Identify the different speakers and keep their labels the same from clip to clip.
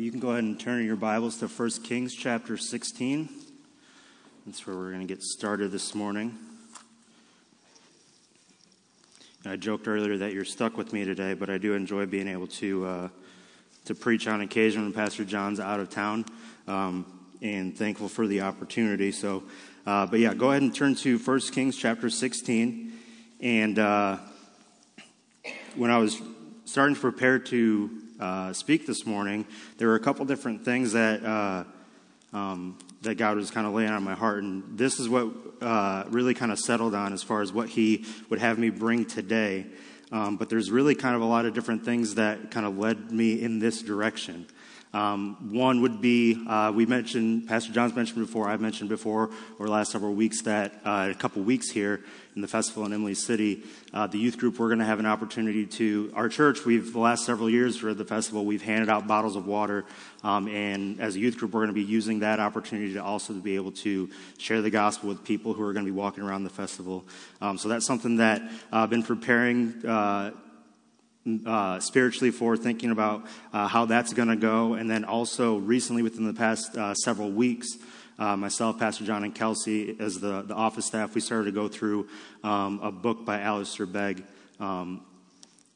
Speaker 1: you can go ahead and turn your Bibles to 1 Kings chapter 16. That's where we're going to get started this morning. I joked earlier that you're stuck with me today, but I do enjoy being able to uh, to preach on occasion when Pastor John's out of town, um, and thankful for the opportunity. So, uh, but yeah, go ahead and turn to 1 Kings chapter 16. And uh, when I was starting to prepare to uh, speak this morning, there were a couple different things that uh, um, that God was kind of laying on my heart, and this is what uh, really kind of settled on as far as what He would have me bring today. Um, but there's really kind of a lot of different things that kind of led me in this direction. Um, one would be uh, we mentioned, Pastor John's mentioned before, I've mentioned before the last several weeks that uh, a couple weeks here in the festival in Emily City, uh, the youth group, we're going to have an opportunity to, our church, we've, the last several years for the festival, we've handed out bottles of water. Um, and as a youth group, we're going to be using that opportunity to also be able to share the gospel with people who are going to be walking around the festival. Um, so that's something that I've been preparing uh, uh, spiritually for, thinking about uh, how that's going to go. And then also recently, within the past uh, several weeks, uh, myself, Pastor John, and Kelsey, as the, the office staff, we started to go through um, a book by Alistair Begg. Um,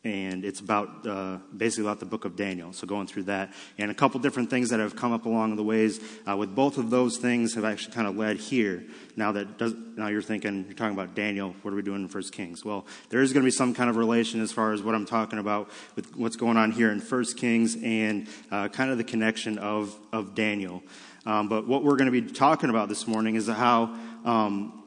Speaker 1: and it's about uh, basically about the book of Daniel. So going through that, and a couple different things that have come up along the ways. Uh, with both of those things, have actually kind of led here. Now that does, now you're thinking you're talking about Daniel. What are we doing in First Kings? Well, there is going to be some kind of relation as far as what I'm talking about with what's going on here in First Kings and uh, kind of the connection of of Daniel. Um, but what we're going to be talking about this morning is how. Um,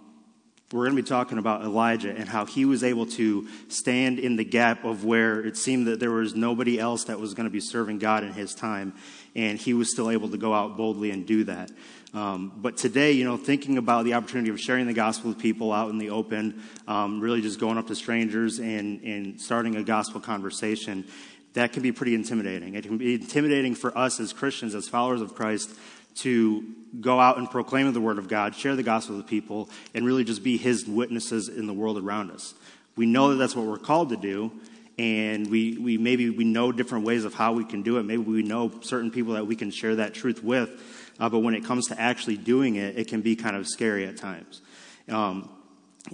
Speaker 1: we're going to be talking about Elijah and how he was able to stand in the gap of where it seemed that there was nobody else that was going to be serving God in his time, and he was still able to go out boldly and do that. Um, but today, you know, thinking about the opportunity of sharing the gospel with people out in the open, um, really just going up to strangers and, and starting a gospel conversation, that can be pretty intimidating. It can be intimidating for us as Christians, as followers of Christ, to go out and proclaim the word of God, share the gospel with people, and really just be his witnesses in the world around us. We know that that's what we're called to do, and we, we maybe we know different ways of how we can do it. Maybe we know certain people that we can share that truth with, uh, but when it comes to actually doing it, it can be kind of scary at times. Um,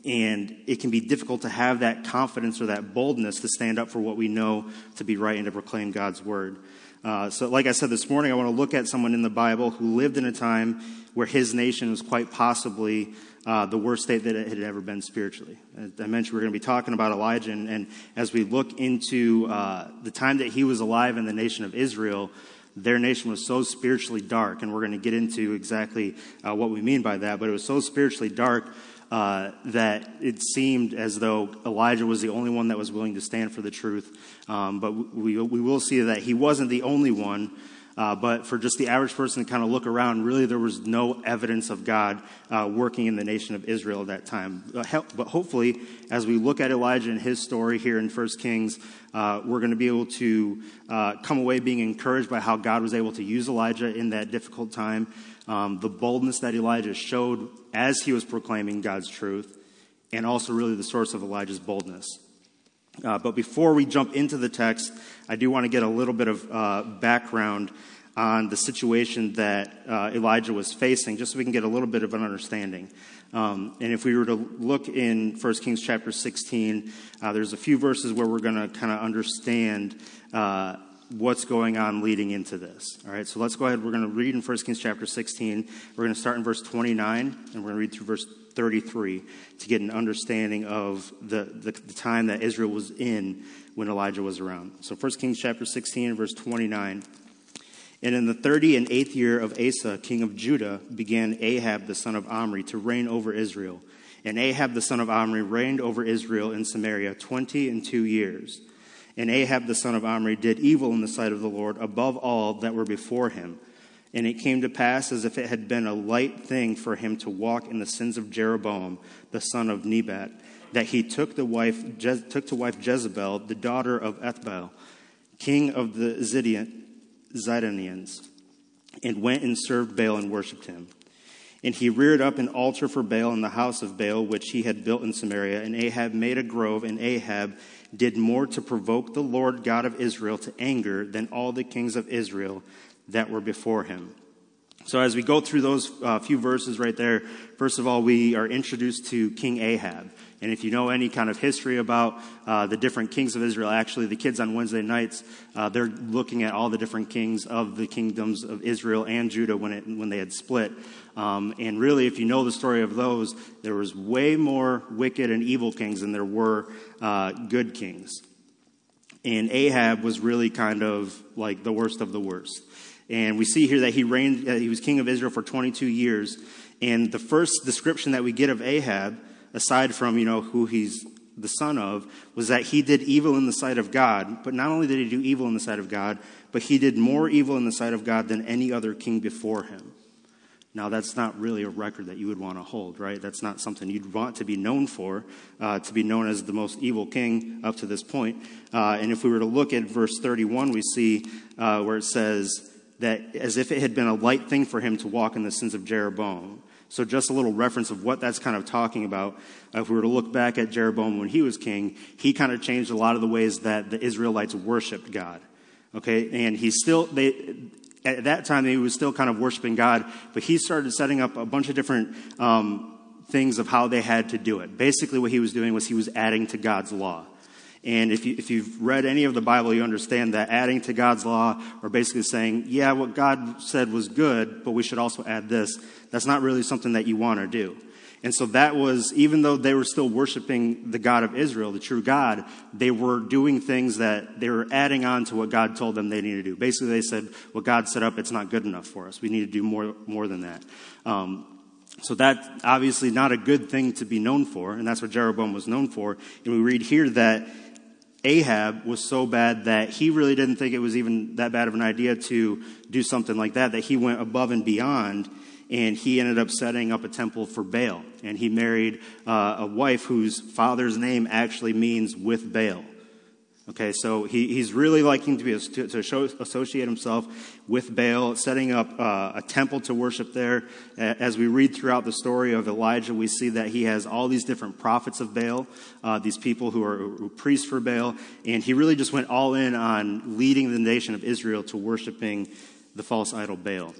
Speaker 1: and it can be difficult to have that confidence or that boldness to stand up for what we know to be right and to proclaim God's word. Uh, so, like I said this morning, I want to look at someone in the Bible who lived in a time where his nation was quite possibly uh, the worst state that it had ever been spiritually. As I mentioned, we're going to be talking about Elijah, and, and as we look into uh, the time that he was alive in the nation of Israel, their nation was so spiritually dark, and we're going to get into exactly uh, what we mean by that, but it was so spiritually dark uh, that it seemed as though Elijah was the only one that was willing to stand for the truth. Um, but we, we will see that he wasn't the only one. Uh, but for just the average person to kind of look around, really there was no evidence of God uh, working in the nation of Israel at that time. But hopefully, as we look at Elijah and his story here in 1 Kings, uh, we're going to be able to uh, come away being encouraged by how God was able to use Elijah in that difficult time, um, the boldness that Elijah showed as he was proclaiming God's truth, and also really the source of Elijah's boldness. Uh, but before we jump into the text, I do want to get a little bit of uh, background on the situation that uh, Elijah was facing, just so we can get a little bit of an understanding. Um, and if we were to look in 1 Kings chapter 16, uh, there's a few verses where we're going to kind of understand uh, what's going on leading into this. All right, so let's go ahead. We're going to read in 1 Kings chapter 16. We're going to start in verse 29, and we're going to read through verse 33 to get an understanding of the, the, the, time that Israel was in when Elijah was around. So 1 Kings chapter 16 verse 29. And in the thirty and eighth year of Asa, king of Judah, began Ahab the son of Omri to reign over Israel. And Ahab the son of Omri reigned over Israel in Samaria twenty and two years. And Ahab the son of Omri did evil in the sight of the Lord above all that were before him and it came to pass as if it had been a light thing for him to walk in the sins of Jeroboam, the son of Nebat, that he took, the wife, Je- took to wife Jezebel, the daughter of Ethbaal, king of the Zidonians, and went and served Baal and worshipped him. And he reared up an altar for Baal in the house of Baal, which he had built in Samaria. And Ahab made a grove, and Ahab did more to provoke the Lord God of Israel to anger than all the kings of Israel that were before him. So, as we go through those uh, few verses right there, first of all, we are introduced to King Ahab. And if you know any kind of history about uh, the different kings of Israel, actually, the kids on Wednesday nights, uh, they're looking at all the different kings of the kingdoms of Israel and Judah when, it, when they had split. Um, and really, if you know the story of those, there was way more wicked and evil kings than there were uh, good kings. And Ahab was really kind of like the worst of the worst. And we see here that he reigned, uh, he was king of Israel for 22 years. And the first description that we get of Ahab, aside from, you know, who he's the son of, was that he did evil in the sight of God. But not only did he do evil in the sight of God, but he did more evil in the sight of God than any other king before him. Now, that's not really a record that you would want to hold, right? That's not something you'd want to be known for, uh, to be known as the most evil king up to this point. Uh, and if we were to look at verse 31, we see uh, where it says, that as if it had been a light thing for him to walk in the sins of Jeroboam. So, just a little reference of what that's kind of talking about. If we were to look back at Jeroboam when he was king, he kind of changed a lot of the ways that the Israelites worshiped God. Okay, and he still, they, at that time, he was still kind of worshiping God, but he started setting up a bunch of different um, things of how they had to do it. Basically, what he was doing was he was adding to God's law. And if, you, if you've read any of the Bible, you understand that adding to God's law, or basically saying, yeah, what God said was good, but we should also add this, that's not really something that you want to do. And so that was, even though they were still worshiping the God of Israel, the true God, they were doing things that they were adding on to what God told them they needed to do. Basically, they said, what God set up, it's not good enough for us. We need to do more, more than that. Um, so that's obviously not a good thing to be known for, and that's what Jeroboam was known for. And we read here that Ahab was so bad that he really didn't think it was even that bad of an idea to do something like that, that he went above and beyond and he ended up setting up a temple for Baal. And he married uh, a wife whose father's name actually means with Baal. Okay, so he, he's really liking to, be, to, to show, associate himself with Baal, setting up uh, a temple to worship there. As we read throughout the story of Elijah, we see that he has all these different prophets of Baal, uh, these people who are who priests for Baal, and he really just went all in on leading the nation of Israel to worshiping the false idol Baal.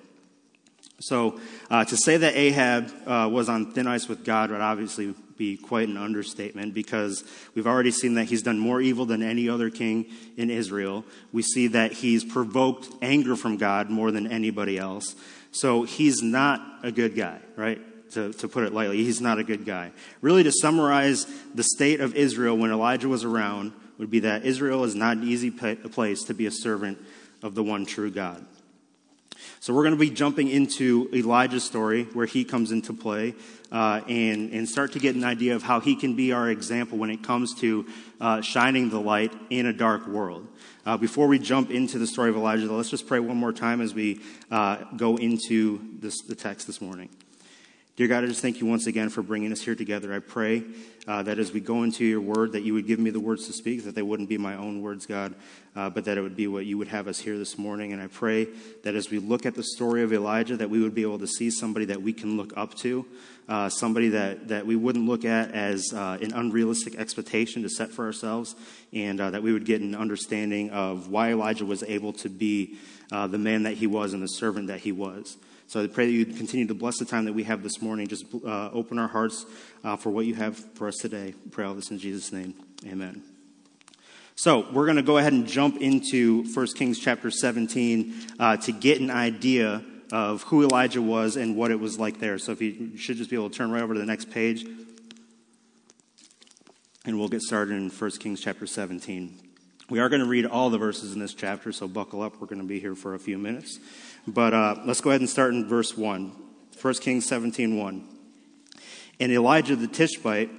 Speaker 1: So uh, to say that Ahab uh, was on thin ice with God would obviously be quite an understatement because we've already seen that he's done more evil than any other king in Israel. We see that he's provoked anger from God more than anybody else. So he's not a good guy, right? To, to put it lightly, he's not a good guy. Really, to summarize the state of Israel when Elijah was around would be that Israel is not an easy place to be a servant of the one true God. So we're going to be jumping into Elijah's story where he comes into play uh, and, and start to get an idea of how he can be our example when it comes to uh, shining the light in a dark world. Uh, before we jump into the story of Elijah, let's just pray one more time as we uh, go into this, the text this morning. Dear God, I just thank you once again for bringing us here together. I pray uh, that as we go into your word, that you would give me the words to speak, that they wouldn't be my own words, God, uh, but that it would be what you would have us hear this morning. And I pray that as we look at the story of Elijah, that we would be able to see somebody that we can look up to, uh, somebody that, that we wouldn't look at as uh, an unrealistic expectation to set for ourselves, and uh, that we would get an understanding of why Elijah was able to be uh, the man that he was and the servant that he was. So I pray that you continue to bless the time that we have this morning. Just uh, open our hearts uh, for what you have for us today. pray all this in Jesus' name. Amen. So we're going to go ahead and jump into 1 Kings chapter 17 uh, to get an idea of who Elijah was and what it was like there. So if you, you should just be able to turn right over to the next page. And we'll get started in 1 Kings chapter 17. We are going to read all the verses in this chapter, so buckle up. We're going to be here for a few minutes. But uh, let's go ahead and start in verse 1. 1 Kings 17 1. And Elijah the Tishbite,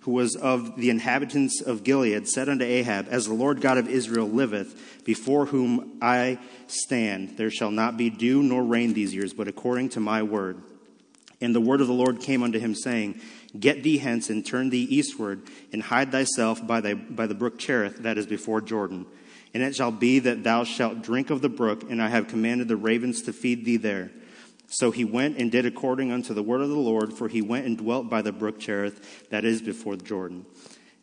Speaker 1: who was of the inhabitants of Gilead, said unto Ahab, As the Lord God of Israel liveth, before whom I stand, there shall not be dew nor rain these years, but according to my word. And the word of the Lord came unto him, saying, Get thee hence and turn thee eastward, and hide thyself by, thy, by the brook Cherith that is before Jordan and it shall be that thou shalt drink of the brook, and I have commanded the ravens to feed thee there. So he went and did according unto the word of the Lord, for he went and dwelt by the brook Cherith that is before Jordan.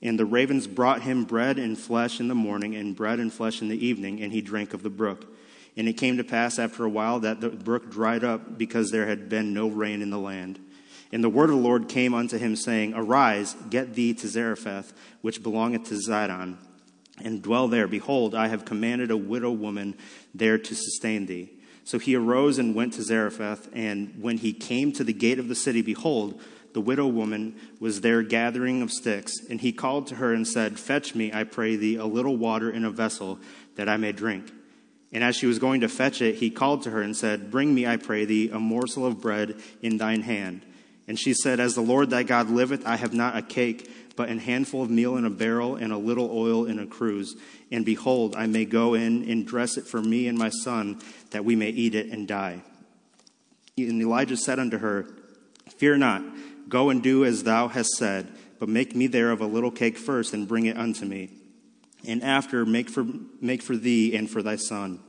Speaker 1: And the ravens brought him bread and flesh in the morning, and bread and flesh in the evening, and he drank of the brook. And it came to pass after a while that the brook dried up because there had been no rain in the land. And the word of the Lord came unto him, saying, Arise, get thee to Zarephath, which belongeth to Zidon, and dwell there. Behold, I have commanded a widow woman there to sustain thee. So he arose and went to Zarephath, and when he came to the gate of the city, behold, the widow woman was there gathering of sticks. And he called to her and said, Fetch me, I pray thee, a little water in a vessel, that I may drink. And as she was going to fetch it, he called to her and said, Bring me, I pray thee, a morsel of bread in thine hand. And she said, As the Lord thy God liveth, I have not a cake, but an handful of meal in a barrel, and a little oil in a cruse. And behold, I may go in and dress it for me and my son, that we may eat it and die. And Elijah said unto her, Fear not, go and do as thou hast said, but make me thereof a little cake first, and bring it unto me and after make for, make for thee and for thy son.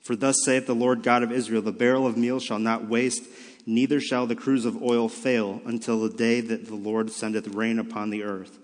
Speaker 1: For thus saith the Lord God of Israel The barrel of meal shall not waste, neither shall the cruse of oil fail, until the day that the Lord sendeth rain upon the earth.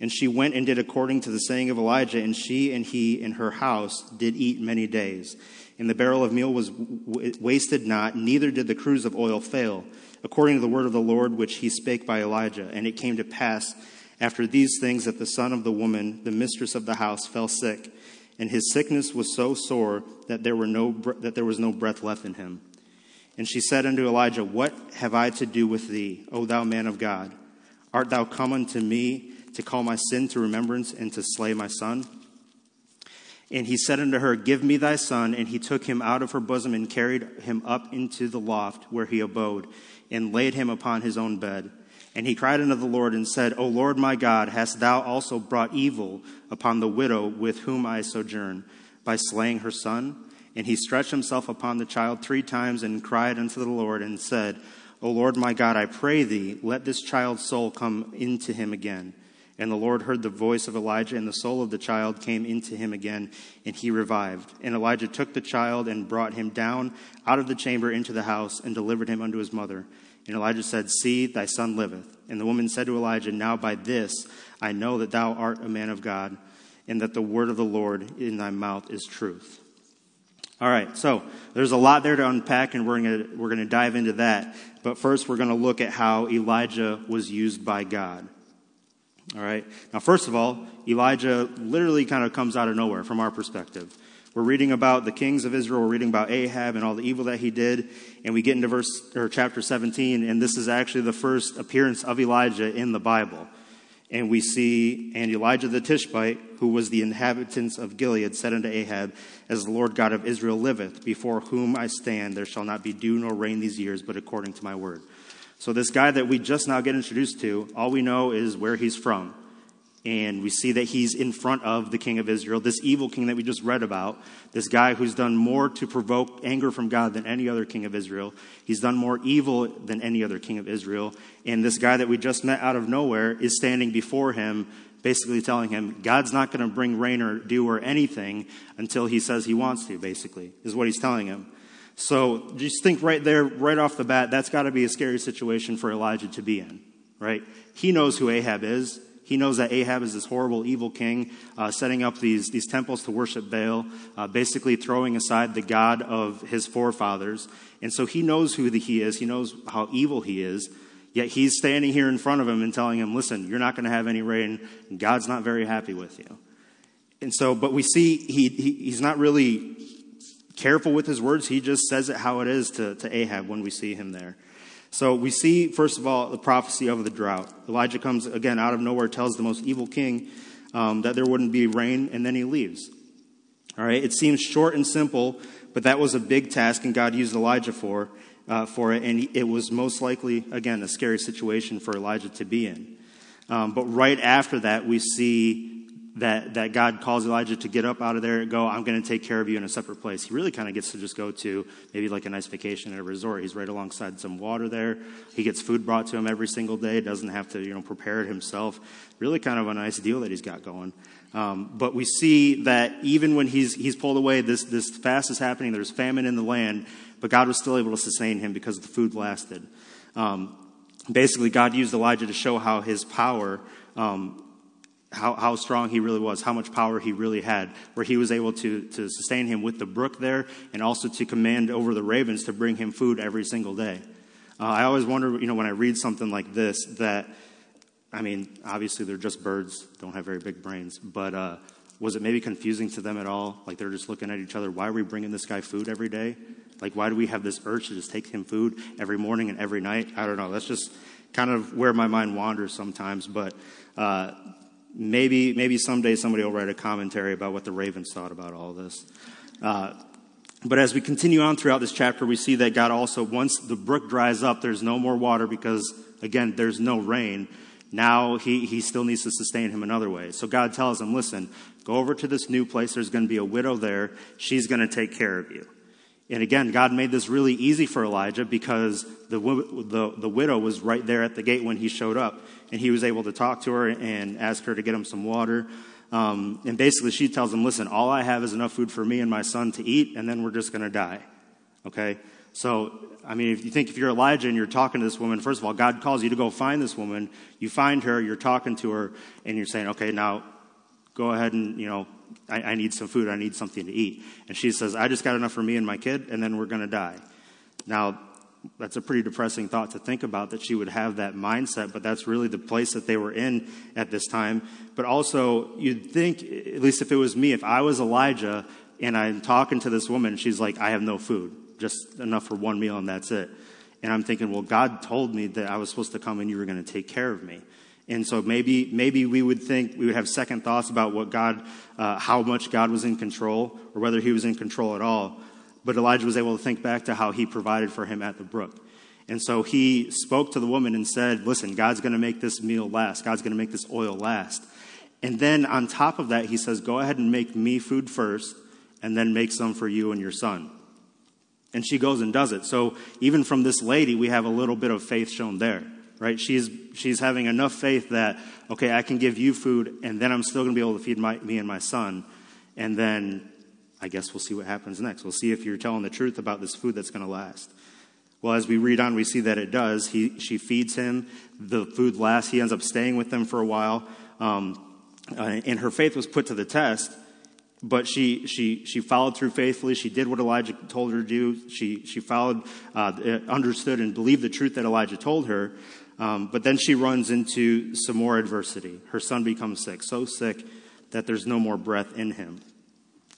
Speaker 1: And she went and did according to the saying of Elijah, and she and he in her house did eat many days. And the barrel of meal was wasted not, neither did the cruse of oil fail, according to the word of the Lord which he spake by Elijah. And it came to pass after these things, that the son of the woman, the mistress of the house, fell sick, and his sickness was so sore that there, were no, that there was no breath left in him. And she said unto Elijah, What have I to do with thee, O thou man of God? Art thou come unto me to call my sin to remembrance and to slay my son? And he said unto her, Give me thy son. And he took him out of her bosom and carried him up into the loft where he abode, and laid him upon his own bed. And he cried unto the Lord and said, O Lord my God, hast thou also brought evil upon the widow with whom I sojourn by slaying her son? And he stretched himself upon the child three times and cried unto the Lord and said, O Lord my God, I pray thee, let this child's soul come into him again. And the Lord heard the voice of Elijah, and the soul of the child came into him again, and he revived. And Elijah took the child and brought him down out of the chamber into the house and delivered him unto his mother. And Elijah said, See, thy son liveth. And the woman said to Elijah, Now by this I know that thou art a man of God, and that the word of the Lord in thy mouth is truth. All right, so there's a lot there to unpack, and we're going we're going to dive into that. But first, we're going to look at how Elijah was used by God. All right, now, first of all, Elijah literally kind of comes out of nowhere from our perspective. We're reading about the kings of Israel. We're reading about Ahab and all the evil that he did. And we get into verse or chapter 17, and this is actually the first appearance of Elijah in the Bible. And we see, and Elijah the Tishbite, who was the inhabitants of Gilead, said unto Ahab, As the Lord God of Israel liveth, before whom I stand, there shall not be dew nor rain these years, but according to my word. So, this guy that we just now get introduced to, all we know is where he's from. And we see that he's in front of the king of Israel, this evil king that we just read about, this guy who's done more to provoke anger from God than any other king of Israel. He's done more evil than any other king of Israel. And this guy that we just met out of nowhere is standing before him, basically telling him, God's not going to bring rain or dew or anything until he says he wants to, basically, is what he's telling him. So just think right there, right off the bat, that's got to be a scary situation for Elijah to be in, right? He knows who Ahab is. He knows that Ahab is this horrible, evil king, uh, setting up these, these temples to worship Baal, uh, basically throwing aside the God of his forefathers. And so he knows who the, he is. He knows how evil he is. Yet he's standing here in front of him and telling him, listen, you're not going to have any rain. God's not very happy with you. And so, but we see he, he, he's not really careful with his words. He just says it how it is to, to Ahab when we see him there. So we see, first of all, the prophecy of the drought. Elijah comes again out of nowhere, tells the most evil king um, that there wouldn't be rain, and then he leaves. All right, it seems short and simple, but that was a big task, and God used Elijah for uh, for it, and it was most likely again a scary situation for Elijah to be in. Um, but right after that, we see that, that God calls Elijah to get up out of there and go, I'm going to take care of you in a separate place. He really kind of gets to just go to maybe like a nice vacation at a resort. He's right alongside some water there. He gets food brought to him every single day, doesn't have to, you know, prepare it himself. Really kind of a nice deal that he's got going. Um, but we see that even when he's, he's pulled away, this, this fast is happening, there's famine in the land, but God was still able to sustain him because the food lasted. Um, basically, God used Elijah to show how his power um, how, how strong he really was, how much power he really had, where he was able to, to sustain him with the brook there and also to command over the ravens to bring him food every single day. Uh, I always wonder, you know, when I read something like this, that, I mean, obviously they're just birds, don't have very big brains, but uh, was it maybe confusing to them at all? Like they're just looking at each other, why are we bringing this guy food every day? Like, why do we have this urge to just take him food every morning and every night? I don't know. That's just kind of where my mind wanders sometimes, but uh, maybe, maybe someday somebody will write a commentary about what the ravens thought about all this. Uh, but as we continue on throughout this chapter, we see that God also, once the brook dries up, there's no more water because, again, there's no rain. Now he, he still needs to sustain him another way. So God tells him, listen, go over to this new place. There's going to be a widow there. She's going to take care of you. And again, God made this really easy for Elijah because the, the, the widow was right there at the gate when he showed up. And he was able to talk to her and ask her to get him some water. Um, and basically, she tells him, Listen, all I have is enough food for me and my son to eat, and then we're just going to die. Okay? So, I mean, if you think if you're Elijah and you're talking to this woman, first of all, God calls you to go find this woman. You find her, you're talking to her, and you're saying, Okay, now go ahead and, you know, I, I need some food. I need something to eat. And she says, I just got enough for me and my kid, and then we're going to die. Now, that's a pretty depressing thought to think about that she would have that mindset, but that's really the place that they were in at this time. But also, you'd think, at least if it was me, if I was Elijah and I'm talking to this woman, she's like, I have no food, just enough for one meal, and that's it. And I'm thinking, well, God told me that I was supposed to come and you were going to take care of me. And so maybe, maybe we would think, we would have second thoughts about what God, uh, how much God was in control or whether he was in control at all. But Elijah was able to think back to how he provided for him at the brook. And so he spoke to the woman and said, Listen, God's going to make this meal last. God's going to make this oil last. And then on top of that, he says, Go ahead and make me food first, and then make some for you and your son. And she goes and does it. So even from this lady, we have a little bit of faith shown there right? She's, she's having enough faith that, okay, I can give you food, and then I'm still going to be able to feed my, me and my son. And then I guess we'll see what happens next. We'll see if you're telling the truth about this food that's going to last. Well, as we read on, we see that it does. He, she feeds him. The food lasts. He ends up staying with them for a while. Um, uh, and her faith was put to the test but she, she, she followed through faithfully. She did what Elijah told her to do. She, she followed, uh, understood, and believed the truth that Elijah told her. Um, but then she runs into some more adversity. Her son becomes sick, so sick that there's no more breath in him.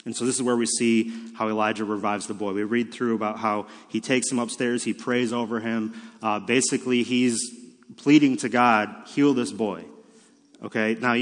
Speaker 1: And so this is where we see how Elijah revives the boy. We read through about how he takes him upstairs, he prays over him. Uh, basically, he's pleading to God, heal this boy. Okay, now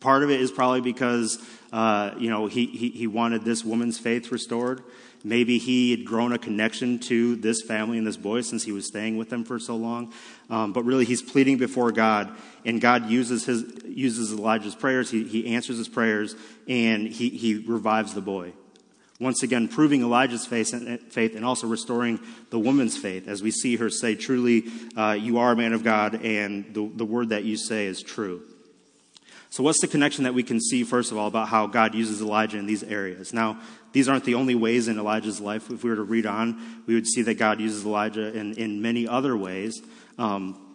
Speaker 1: part of it is probably because uh, you know he, he, he wanted this woman's faith restored. Maybe he had grown a connection to this family and this boy since he was staying with them for so long. Um, but really, he's pleading before God, and God uses his uses Elijah's prayers. He, he answers his prayers, and he, he revives the boy. Once again, proving Elijah's faith and, also restoring the woman's faith as we see her say, Truly, uh, you are a man of God, and the, the word that you say is true. So, what's the connection that we can see, first of all, about how God uses Elijah in these areas? Now, these aren't the only ways in Elijah's life. If we were to read on, we would see that God uses Elijah in, in many other ways. Um,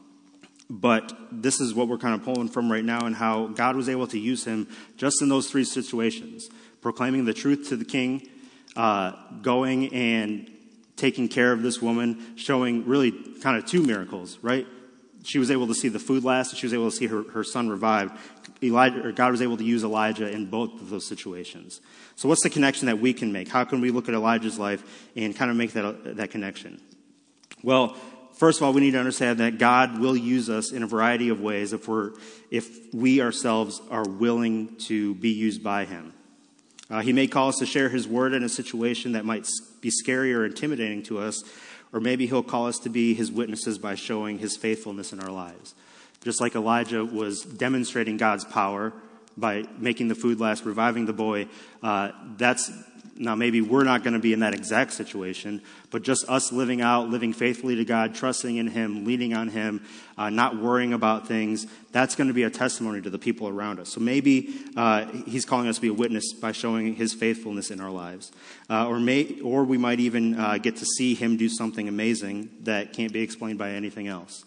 Speaker 1: but this is what we're kind of pulling from right now and how God was able to use him just in those three situations proclaiming the truth to the king, uh, going and taking care of this woman, showing really kind of two miracles, right? She was able to see the food last, and she was able to see her, her son revived. Elijah, God was able to use Elijah in both of those situations. So, what's the connection that we can make? How can we look at Elijah's life and kind of make that, that connection? Well, first of all, we need to understand that God will use us in a variety of ways if, we're, if we ourselves are willing to be used by Him. Uh, he may call us to share His word in a situation that might be scary or intimidating to us, or maybe He'll call us to be His witnesses by showing His faithfulness in our lives. Just like Elijah was demonstrating God's power by making the food last, reviving the boy, uh, that's now, maybe we're not going to be in that exact situation, but just us living out, living faithfully to God, trusting in Him, leaning on Him, uh, not worrying about things, that's going to be a testimony to the people around us. So maybe uh, He's calling us to be a witness by showing His faithfulness in our lives. Uh, or, may, or we might even uh, get to see Him do something amazing that can't be explained by anything else.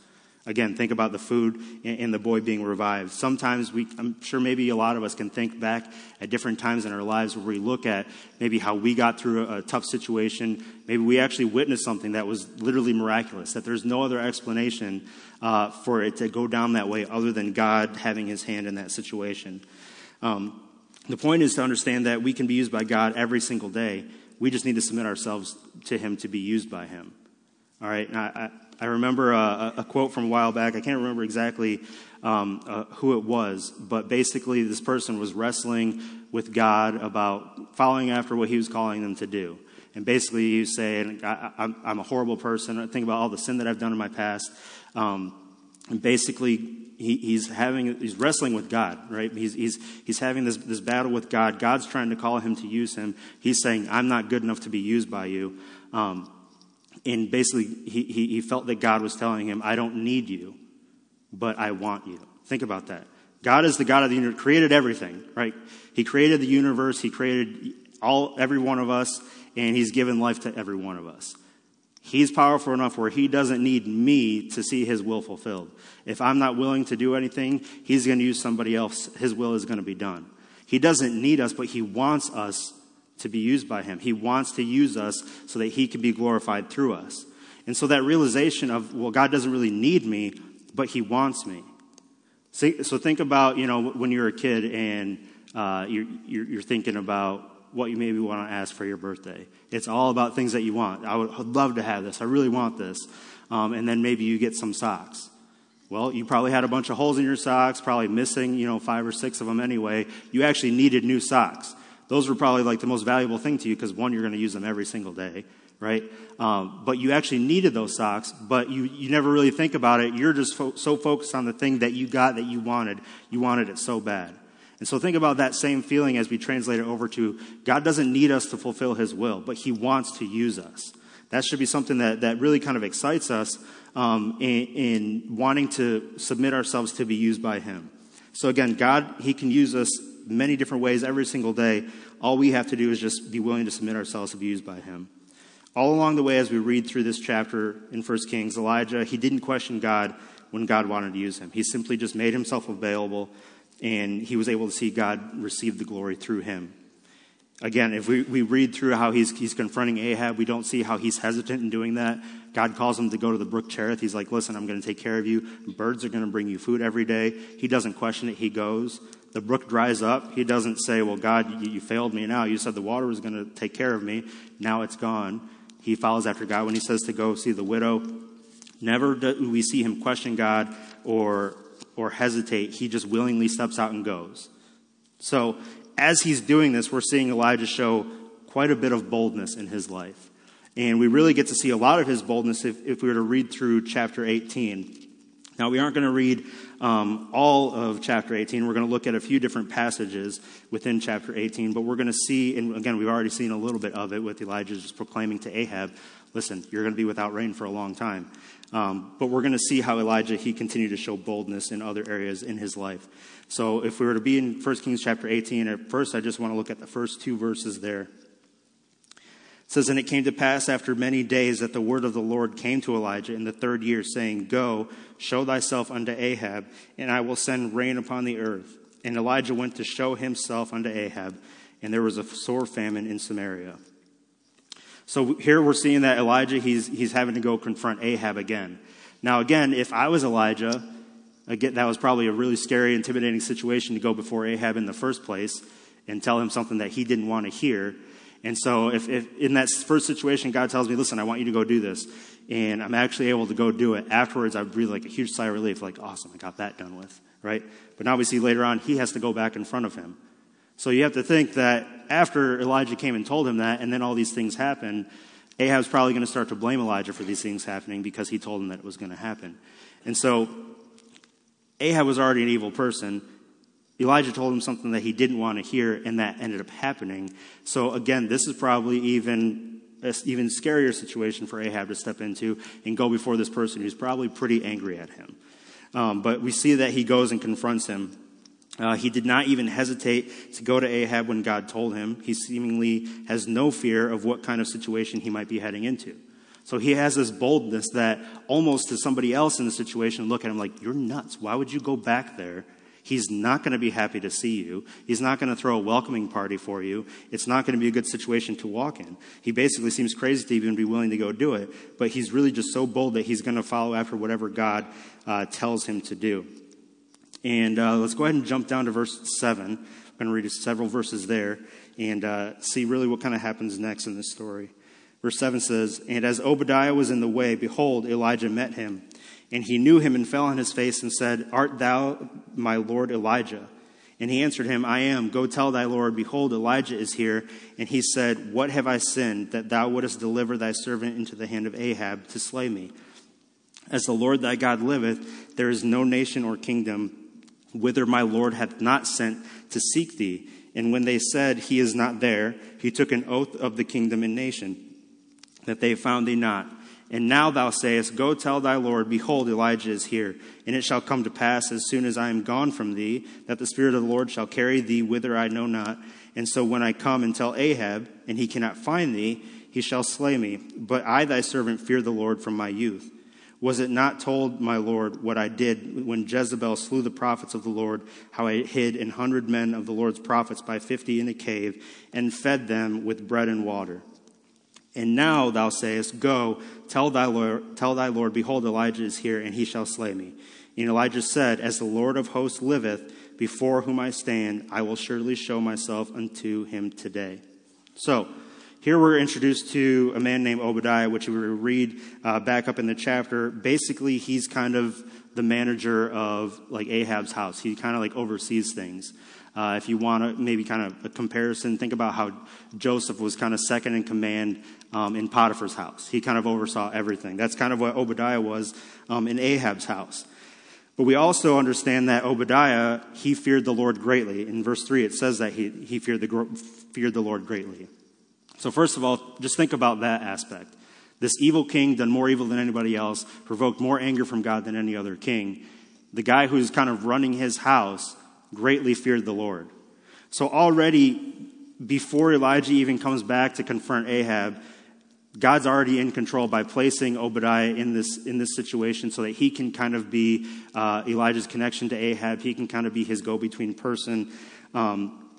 Speaker 1: Again, think about the food and the boy being revived. Sometimes we, I'm sure maybe a lot of us can think back at different times in our lives where we look at maybe how we got through a, tough situation. Maybe we actually witnessed something that was literally miraculous, that there's no other explanation uh, for it to go down that way other than God having his hand in that situation. Um, the point is to understand that we can be used by God every single day. We just need to submit ourselves to him to be used by him. All right. I remember a, a, quote from a while back. I can't remember exactly um, uh, who it was, but basically, this person was wrestling with God about following after what he was calling them to do. And basically, was saying, I, am a horrible person. I think about all the sin that I've done in my past. Um, and basically, he, he's having he's wrestling with God, right? He's he's he's having this this battle with God. God's trying to call him to use him. He's saying, "I'm not good enough to be used by you." Um, and basically, he, he, felt that God was telling him, I don't need you, but I want you. Think about that. God is the God of the universe, created everything, right? He created the universe, He created all, every one of us, and He's given life to every one of us. He's powerful enough where He doesn't need me to see His will fulfilled. If I'm not willing to do anything, He's going to use somebody else. His will is going to be done. He doesn't need us, but He wants us to be used by Him. He wants to use us so that He can be glorified through us. And so that realization of, well, God doesn't really need me, but He wants me. So think about, you know, when you're a kid and uh, you're, you're, thinking about what you maybe want to ask for your birthday. It's all about things that you want. I would love to have this. I really want this. Um, and then maybe you get some socks. Well, you probably had a bunch of holes in your socks, probably missing, you know, five or six of them anyway. You actually needed new socks those were probably like the most valuable thing to you because one, you're going to use them every single day, right? Um, but you actually needed those socks, but you, you never really think about it. You're just fo- so focused on the thing that you got that you wanted. You wanted it so bad. And so think about that same feeling as we translate it over to God doesn't need us to fulfill his will, but he wants to use us. That should be something that, that really kind of excites us um, in, in wanting to submit ourselves to be used by him. So again, God, he can use us many different ways every single day. All we have to do is just be willing to submit ourselves to be used by Him. All along the way, as we read through this chapter in 1 Kings, Elijah, he didn't question God when God wanted to use him. He simply just made himself available, and he was able to see God receive the glory through him. Again, if we, we read through how he's, he's confronting Ahab, we don't see how he's hesitant in doing that. God calls him to go to the brook Cherith. He's like, listen, I'm going to take care of you. Birds are going to bring you food every day. He doesn't question it. He goes. The brook dries up. He doesn't say, well, God, you, you failed me now. You said the water was going to take care of me. Now it's gone. He follows after God when he says to go see the widow. Never do we see him question God or, or hesitate. He just willingly steps out and goes. So as he's doing this, we're seeing Elijah show quite a bit of boldness in his life. And we really get to see a lot of his boldness if, if we were to read through chapter 18. Now, we aren't going to read um, all of chapter 18. We're going to look at a few different passages within chapter 18, but we're going to see, and again, we've already seen a little bit of it with Elijah just proclaiming to Ahab, listen, you're going to be without rain for a long time. Um, but we're going to see how Elijah, he continued to show boldness in other areas in his life. So if we were to be in 1 Kings chapter 18, at first I just want to look at the first two verses there. It says, And it came to pass after many days that the word of the Lord came to Elijah in the third year, saying, Go, show thyself unto Ahab, and I will send rain upon the earth. And Elijah went to show himself unto Ahab, and there was a sore famine in Samaria. So here we're seeing that Elijah, he's, he's having to go confront Ahab again. Now, again, if I was Elijah, again, that was probably a really scary, intimidating situation to go before Ahab in the first place and tell him something that he didn't want to hear. And so, if, if, in that first situation, God tells me, listen, I want you to go do this, and I'm actually able to go do it, afterwards, I breathe like a huge sigh of relief, like, awesome, I got that done with, right? But now we see later on, he has to go back in front of him. So you have to think that after Elijah came and told him that, and then all these things happened, Ahab's probably going to start to blame Elijah for these things happening because he told him that it was going to happen. And so Ahab was already an evil person. Elijah told him something that he didn't want to hear, and that ended up happening. So again, this is probably even even scarier situation for Ahab to step into and go before this person who's probably pretty angry at him. Um, but we see that he goes and confronts him. Uh, he did not even hesitate to go to Ahab when God told him. He seemingly has no fear of what kind of situation he might be heading into. So he has this boldness that almost to somebody else in the situation look at him like, You're nuts. Why would you go back there? He's not going to be happy to see you. He's not going to throw a welcoming party for you. It's not going to be a good situation to walk in. He basically seems crazy to even be willing to go do it, but he's really just so bold that he's going to follow after whatever God uh, tells him to do. And uh, let's go ahead and jump down to verse 7. I'm going to read several verses there and uh, see really what kind of happens next in this story. Verse 7 says, And as Obadiah was in the way, behold, Elijah met him. And he knew him and fell on his face and said, Art thou my Lord Elijah? And he answered him, I am. Go tell thy Lord, behold, Elijah is here. And he said, What have I sinned, that thou wouldest deliver thy servant into the hand of Ahab to slay me? As the Lord thy God liveth, there is no nation or kingdom whither my Lord hath not sent to seek thee. And when they said, He is not there, he took an oath of the kingdom and nation, that they found thee not. And now thou sayest, Go tell thy Lord, Behold, Elijah is here. And it shall come to pass, as soon as I am gone from thee, that the Spirit of the Lord shall carry thee whither I know not. And so when I come and tell Ahab, and he cannot find thee, he shall slay me. But I, thy servant, fear the Lord from my youth. Was it not told, my Lord, what I did when Jezebel slew the prophets of the Lord, how I hid an hundred men of the Lord's prophets by fifty in a cave, and fed them with bread and water? And now thou sayest, Go, tell thy Lord, tell thy Lord, behold, Elijah is here, and he shall slay me. And Elijah said, As the Lord of hosts liveth, before whom I stand, I will surely show myself unto him today. So, here we're introduced to a man named Obadiah, which we read uh, back up in the chapter. Basically, he's kind of the manager of like Ahab's house. He kind of like oversees things. Uh, if you want to maybe kind of a comparison, think about how Joseph was kind of second in command um, in Potiphar's house. He kind of oversaw everything. That's kind of what Obadiah was um, in Ahab's house. But we also understand that Obadiah, he feared the Lord greatly. In verse 3, it says that he, he feared, the, feared the Lord greatly. So, first of all, just think about that aspect. This evil king, done more evil than anybody else, provoked more anger from God than any other king. The guy who's kind of running his house greatly feared the Lord. So, already before Elijah even comes back to confront Ahab, God's already in control by placing Obadiah in this, in this situation so that he can kind of be uh, Elijah's connection to Ahab. He can kind of be his go between person. Um,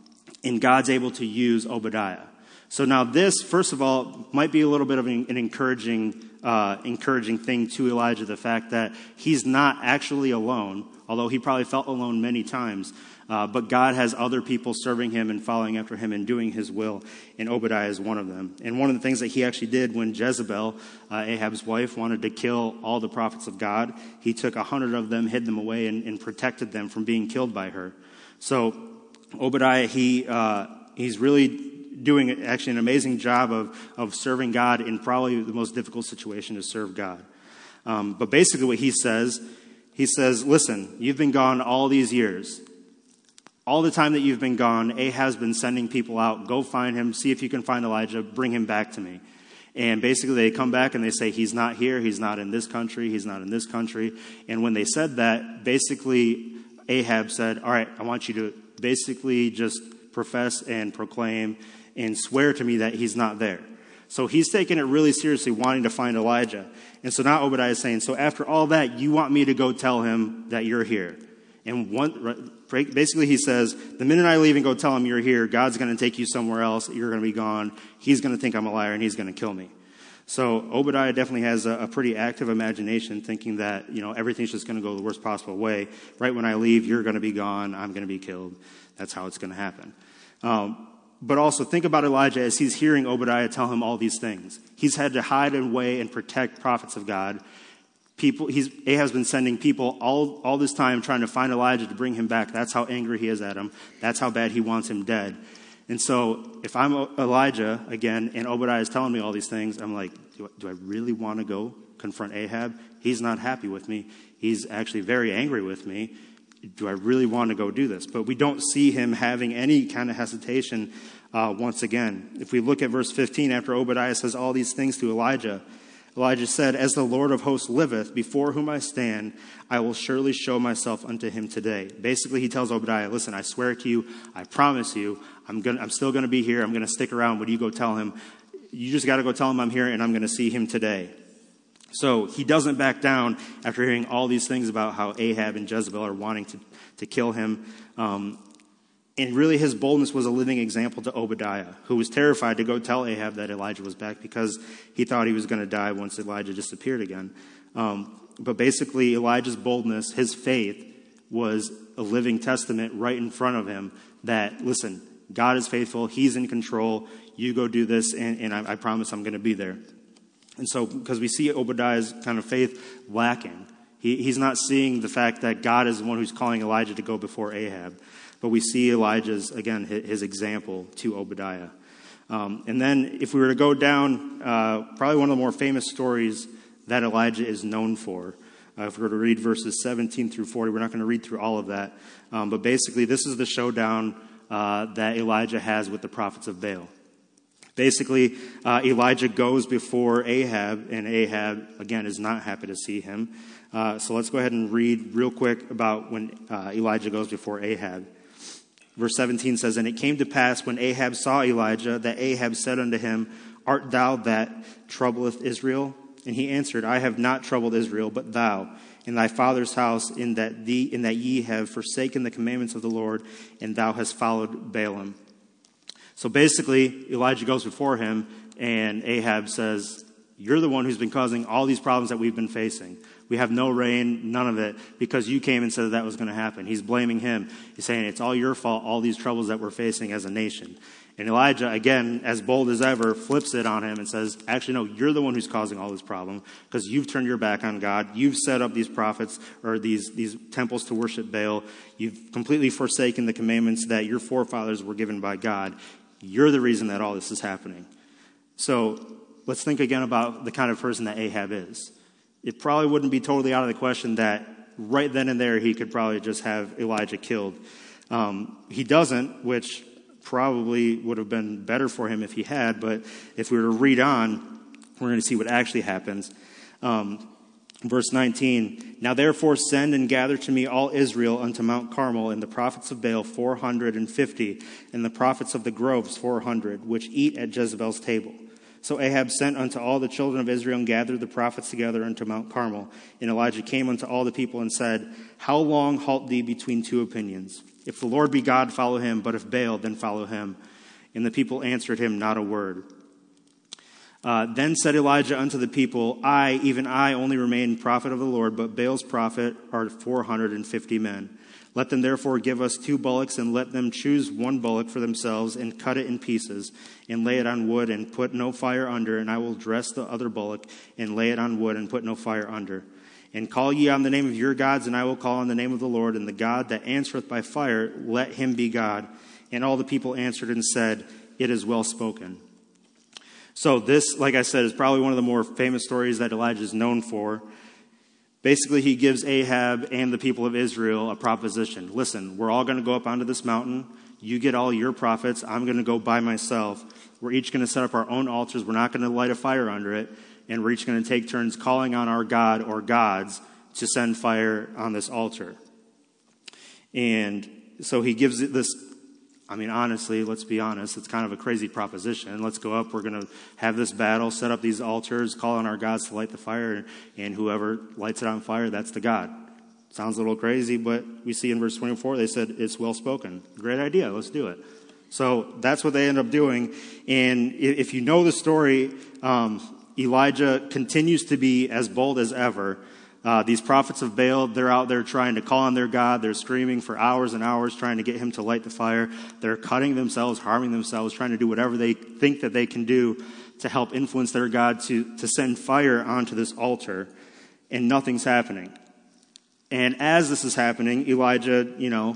Speaker 1: and God's able to use Obadiah. So now this, first of all, might be a little bit of an, an encouraging, uh, encouraging thing to Elijah, the fact that he's not actually alone, although he probably felt alone many times. Uh, but God has other people serving him and following after him and doing his will, and Obadiah is one of them. And one of the things that he actually did when Jezebel, uh, Ahab's wife, wanted to kill all the prophets of God, he took a hundred of them, hid them away, and, and, protected them from being killed by her. So Obadiah, he uh, he's really doing actually an amazing job of, of serving God in probably the most difficult situation to serve God. Um, but basically, what he says, he says, Listen, you've been gone all these years. All the time that you've been gone, Ahab's been sending people out. Go find him, see if you can find Elijah, bring him back to me. And basically, they come back and they say, He's not here, he's not in this country, he's not in this country. And when they said that, basically, Ahab said, All right, I want you to basically just profess and proclaim and swear to me that he's not there. So he's taking it really seriously, wanting to find Elijah. And so now Obadiah is saying, So after all that, you want me to go tell him that you're here. And one, basically, he says, The minute I leave and go tell him you're here, God's going to take you somewhere else. You're going to be gone. He's going to think I'm a liar and he's going to kill me. So Obadiah definitely has a, a, pretty active imagination, thinking that you know everything's just going to go the worst possible way. Right when I leave, you're going to be gone. I'm going to be killed. That's how it's going to happen. Um, but also think about Elijah as he's hearing Obadiah tell him all these things. He's had to hide away and protect prophets of God. People, he's, Ahab's been sending people all, all this time trying to find Elijah to bring him back. That's how angry he is at him. That's how bad he wants him dead. And so, if I'm Elijah again, and Obadiah is telling me all these things, I'm like, do do I really want to go confront Ahab? He's not happy with me. He's actually very angry with me do I really want to go do this? But we don't see him having any kind of hesitation uh, once again. If we look at verse 15, after Obadiah says all these things to Elijah, Elijah said, As the Lord of hosts liveth, before whom I stand, I will surely show myself unto him today. Basically, he tells Obadiah, Listen, I swear to you, I promise you, I'm, gonna, I'm still going to be here. I'm going to stick around. Would you go tell him, You just got to go tell him I'm here and I'm going to see him today. So he doesn't back down after hearing all these things about how Ahab and Jezebel are wanting to, to kill him. Um, and really, his boldness was a living example to Obadiah, who was terrified to go tell Ahab that Elijah was back because he thought he was going to die once Elijah disappeared again. Um, but basically, Elijah's boldness, his faith, was a living testament right in front of him that, listen, God is faithful, He's in control, you go do this, and, and I, I promise I'm going to be there. And so, because we see Obadiah's kind of faith lacking, he, he's not seeing the fact that God is the one who's calling Elijah to go before Ahab. But we see Elijah's, again, his example to Obadiah. Um, and then, if we were to go down, uh, probably one of the more famous stories that Elijah is known for. Uh, if we were to read verses 17 through 40, we're not going to read through all of that. Um, but basically, this is the showdown uh, that Elijah has with the prophets of Baal. Basically, uh, Elijah goes before Ahab, and Ahab, again, is not happy to see him. Uh, so let's go ahead and read real quick about when uh, Elijah goes before Ahab. Verse 17 says, And it came to pass when Ahab saw Elijah that Ahab said unto him, Art thou that troubleth Israel? And he answered, I have not troubled Israel, but thou, in thy father's house, in that, thee, in that ye have forsaken the commandments of the Lord, and thou hast followed Baalim. So basically, Elijah goes before him, and Ahab says, You're the one who's been causing all these problems that we've been facing. We have no rain, none of it, because you came and said that, that was going to happen. He's blaming him. He's saying it's all your fault, all these troubles that we're facing as a nation. And Elijah, again, as bold as ever, flips it on him and says, Actually, no, you're the one who's causing all this problem because you've turned your back on God. You've set up these prophets or these, these temples to worship Baal. You've completely forsaken the commandments that your forefathers were given by God. You're the reason that all this is happening. So let's think again about the kind of person that Ahab is it probably wouldn't be totally out of the question that right then and there he could probably just have Elijah killed. Um, he doesn't, which probably would have been better for him if he had, but if we were to read on, we're going to see what actually happens. Um, verse 19 Now therefore send and gather to me all Israel unto Mount Carmel, and the prophets of Baal 450, and the prophets of the groves 400, which eat at Jezebel's table. So Ahab sent unto all the children of Israel and gathered the prophets together unto Mount Carmel. And Elijah came unto all the people and said, How long halt thee between two opinions? If the Lord be God, follow him, but if Baal, then follow him. And the people answered him not a word. Uh, then said Elijah unto the people, I, even I, only remain prophet of the Lord, but Baal's prophet are 450 men. Let them therefore give us two bullocks, and let them choose one bullock for themselves, and cut it in pieces, and lay it on wood, and put no fire under. And I will dress the other bullock, and lay it on wood, and put no fire under. And call ye on the name of your gods, and I will call on the name of the Lord, and the God that answereth by fire, let him be God. And all the people answered and said, It is well spoken. So, this, like I said, is probably one of the more famous stories that Elijah is known for. Basically, he gives Ahab and the people of Israel a proposition. Listen, we're all going to go up onto this mountain. You get all your prophets. I'm going to go by myself. We're each going to set up our own altars. We're not going to light a fire under it. And we're each going to take turns calling on our God or gods to send fire on this altar. And so he gives this I mean, honestly, let's be honest, it's kind of a crazy proposition. Let's go up, we're going to have this battle, set up these altars, call on our gods to light the fire, and whoever lights it on fire, that's the God. Sounds a little crazy, but we see in verse 24, they said, it's well spoken. Great idea, let's do it. So that's what they end up doing. And if you know the story, um, Elijah continues to be as bold as ever. Uh, these prophets of Baal, they're out there trying to call on their God. They're screaming for hours and hours, trying to get him to light the fire. They're cutting themselves, harming themselves, trying to do whatever they think that they can do to help influence their God to, to send fire onto this altar. And nothing's happening. And as this is happening, Elijah, you know,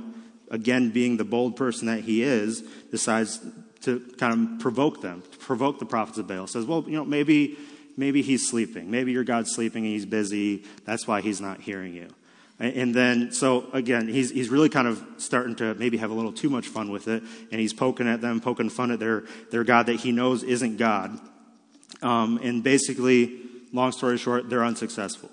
Speaker 1: again being the bold person that he is, decides to kind of provoke them, to provoke the prophets of Baal. Says, well, you know, maybe maybe he's sleeping. Maybe your God's sleeping and he's busy. That's why he's not hearing you. And then, so again, he's, he's really kind of starting to maybe have a little too much fun with it. And he's poking at them, poking fun at their, their God that he knows isn't God. Um, and basically, long story short, they're unsuccessful.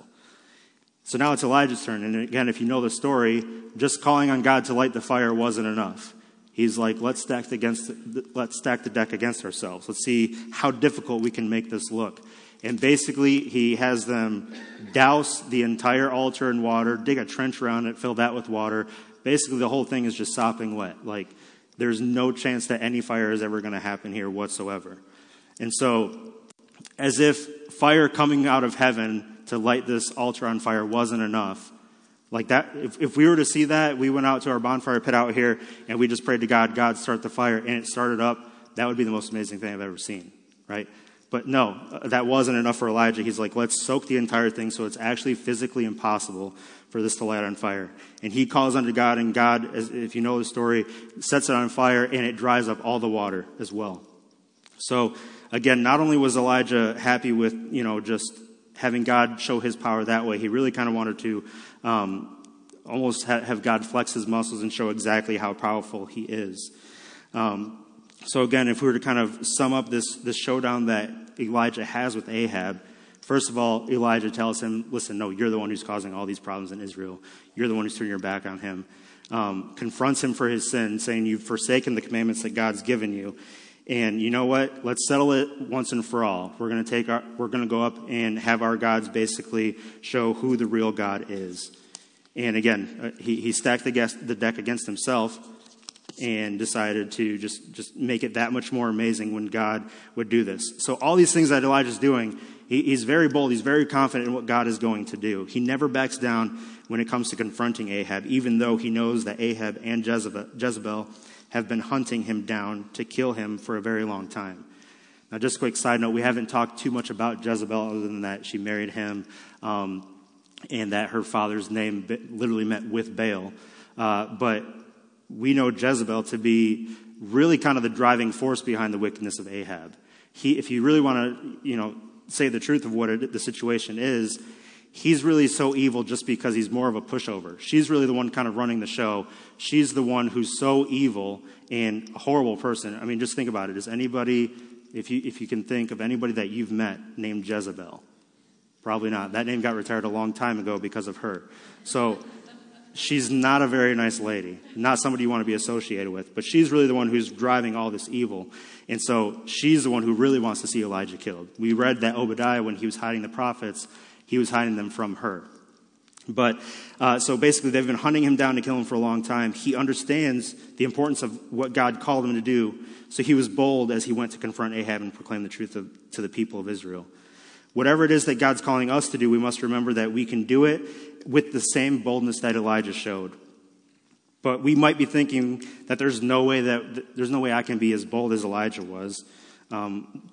Speaker 1: So now it's Elijah's turn. And again, if you know the story, just calling on God to light the fire wasn't enough. he's like, let's stack, against, let's stack the deck against ourselves. Let's see how difficult we can make this look. And basically, he has them douse the entire altar in water, dig a trench around it, fill that with water. Basically, the whole thing is just sopping wet. Like, there's no chance that any fire is ever going to happen here whatsoever. And so, as if fire coming out of heaven to light this altar on fire wasn't enough, like that, if, if we were to see that, we went out to our bonfire pit out here and we just prayed to God, God, start the fire, and it started up, that would be the most amazing thing I've ever seen, right? But no, that wasn't enough for Elijah. He's like, let's soak the entire thing so it's actually physically impossible for this to light on fire. And he calls unto God, and God, if you know the story, sets it on fire and it dries up all the water as well. So again, not only was Elijah happy with, you know, just having God show his power that way, he really kind of wanted to um, almost ha- have God flex his muscles and show exactly how powerful he is. Um, so again, if we were to kind of sum up this, this showdown that Elijah has with Ahab, first of all, Elijah tells him, listen, no, you're the one who's causing all these problems in Israel. You're the one who's turning your back on him. Um, confronts him for his sin, saying, You've forsaken the commandments that God's given you. And you know what? Let's settle it once and for all. We're going to take our, we're going to go up and have our gods basically show who the real God is. And again, uh, he, he stacked the, guest, the deck against himself and decided to just, just make it that much more amazing when God would do this. So, all these things that Elijah's doing, he, he's very bold. He's very confident in what God is going to do. He never backs down when it comes to confronting Ahab, even though he knows that Ahab and Jezebel, have been hunting him down to kill him for a very long time. Now, just a quick side note we haven't talked too much about Jezebel other than that she married him um, and that her father's name literally meant with Baal. Uh, but we know Jezebel to be really kind of the driving force behind the wickedness of Ahab. He, if you really want to, you know, say the truth of what it, the situation is, he's really so evil just because he's more of a pushover. She's really the one kind of running the show. She's the one who's so evil and a horrible person. I mean, just think about it. Is anybody, if you, if you can think of anybody that you've met named Jezebel? Probably not. That name got retired a long time ago because of her. So she's not a very nice lady, not somebody you want to be associated with, but she's really the one who's driving all this evil. And so she's the one who really wants to see Elijah killed. We read that Obadiah, when he was hiding the prophets, he was hiding them from her. But uh, so basically, they've been hunting him down to kill him for a long time. He understands the importance of what God called him to do. So he was bold as he went to confront Ahab and proclaim the truth of, to the people of Israel. Whatever it is that God's calling us to do, we must remember that we can do it with the same boldness that Elijah showed. But we might be thinking that there's no way that there's no way I can be as bold as Elijah was. Um,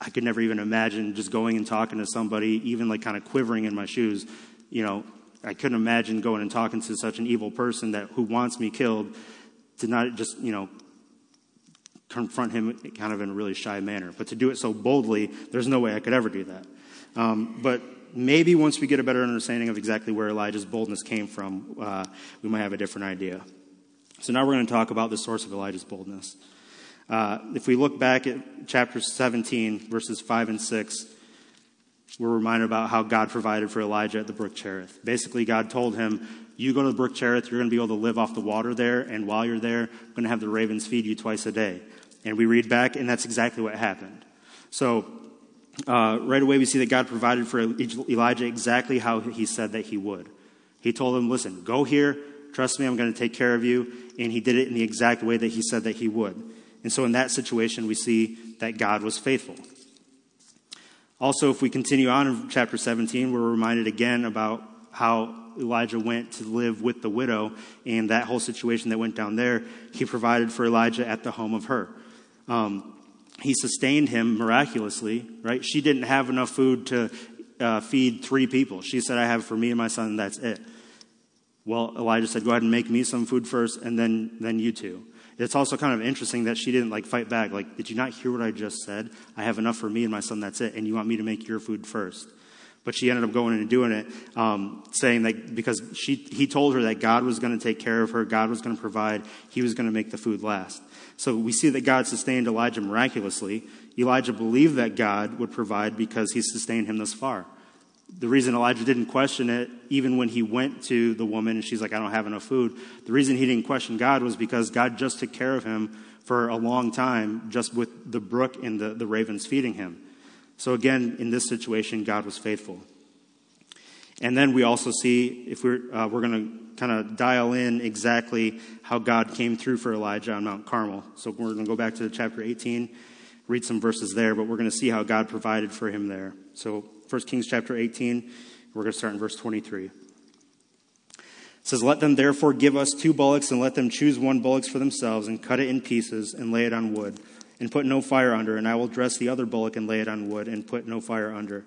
Speaker 1: I could never even imagine just going and talking to somebody, even like kind of quivering in my shoes. You know, I couldn't imagine going and talking to such an evil person that who wants me killed to not just you know confront him kind of in a really shy manner. But to do it so boldly, there's no way I could ever do that. Um, but maybe once we get a better understanding of exactly where Elijah's boldness came from, uh, we might have a different idea. So now we're going to talk about the source of Elijah's boldness. Uh, if we look back at chapter 17, verses 5 and 6, we're reminded about how God provided for Elijah at the brook Cherith. Basically, God told him, You go to the brook Cherith, you're going to be able to live off the water there, and while you're there, I'm going to have the ravens feed you twice a day. And we read back, and that's exactly what happened. So, uh, right away, we see that God provided for Elijah exactly how he said that he would. He told him, Listen, go here, trust me, I'm going to take care of you. And he did it in the exact way that he said that he would. And so, in that situation, we see that God was faithful. Also, if we continue on in chapter 17, we're reminded again about how Elijah went to live with the widow and that whole situation that went down there. He provided for Elijah at the home of her. Um, he sustained him miraculously, right? She didn't have enough food to uh, feed three people. She said, I have for me and my son, that's it. Well, Elijah said, Go ahead and make me some food first, and then, then you two. It's also kind of interesting that she didn't like fight back. Like, did you not hear what I just said? I have enough for me and my son, that's it, and you want me to make your food first. But she ended up going in and doing it, um, saying that because she, he told her that God was going to take care of her, God was going to provide, he was going to make the food last. So we see that God sustained Elijah miraculously. Elijah believed that God would provide because he sustained him thus far. the reason Elijah didn't question it, even when he went to the woman and she's like, I don't have enough food, the reason he didn't question God was because God just took care of him for a long time, just with the brook and the, the ravens feeding him. So again, in this situation, God was faithful. And then we also see, if we're, uh, we're going to kind of dial in exactly how God came through for Elijah on Mount Carmel. So we're going to go back to chapter 18, read some verses there, but we're going to see how God provided for him there. So 1 Kings chapter 18. We're going to start in verse 23. It says, Let them therefore give us two bullocks, and let them choose one bullock for themselves, and cut it in pieces, and lay it on wood, and put no fire under. And I will dress the other bullock, and lay it on wood, and put no fire under.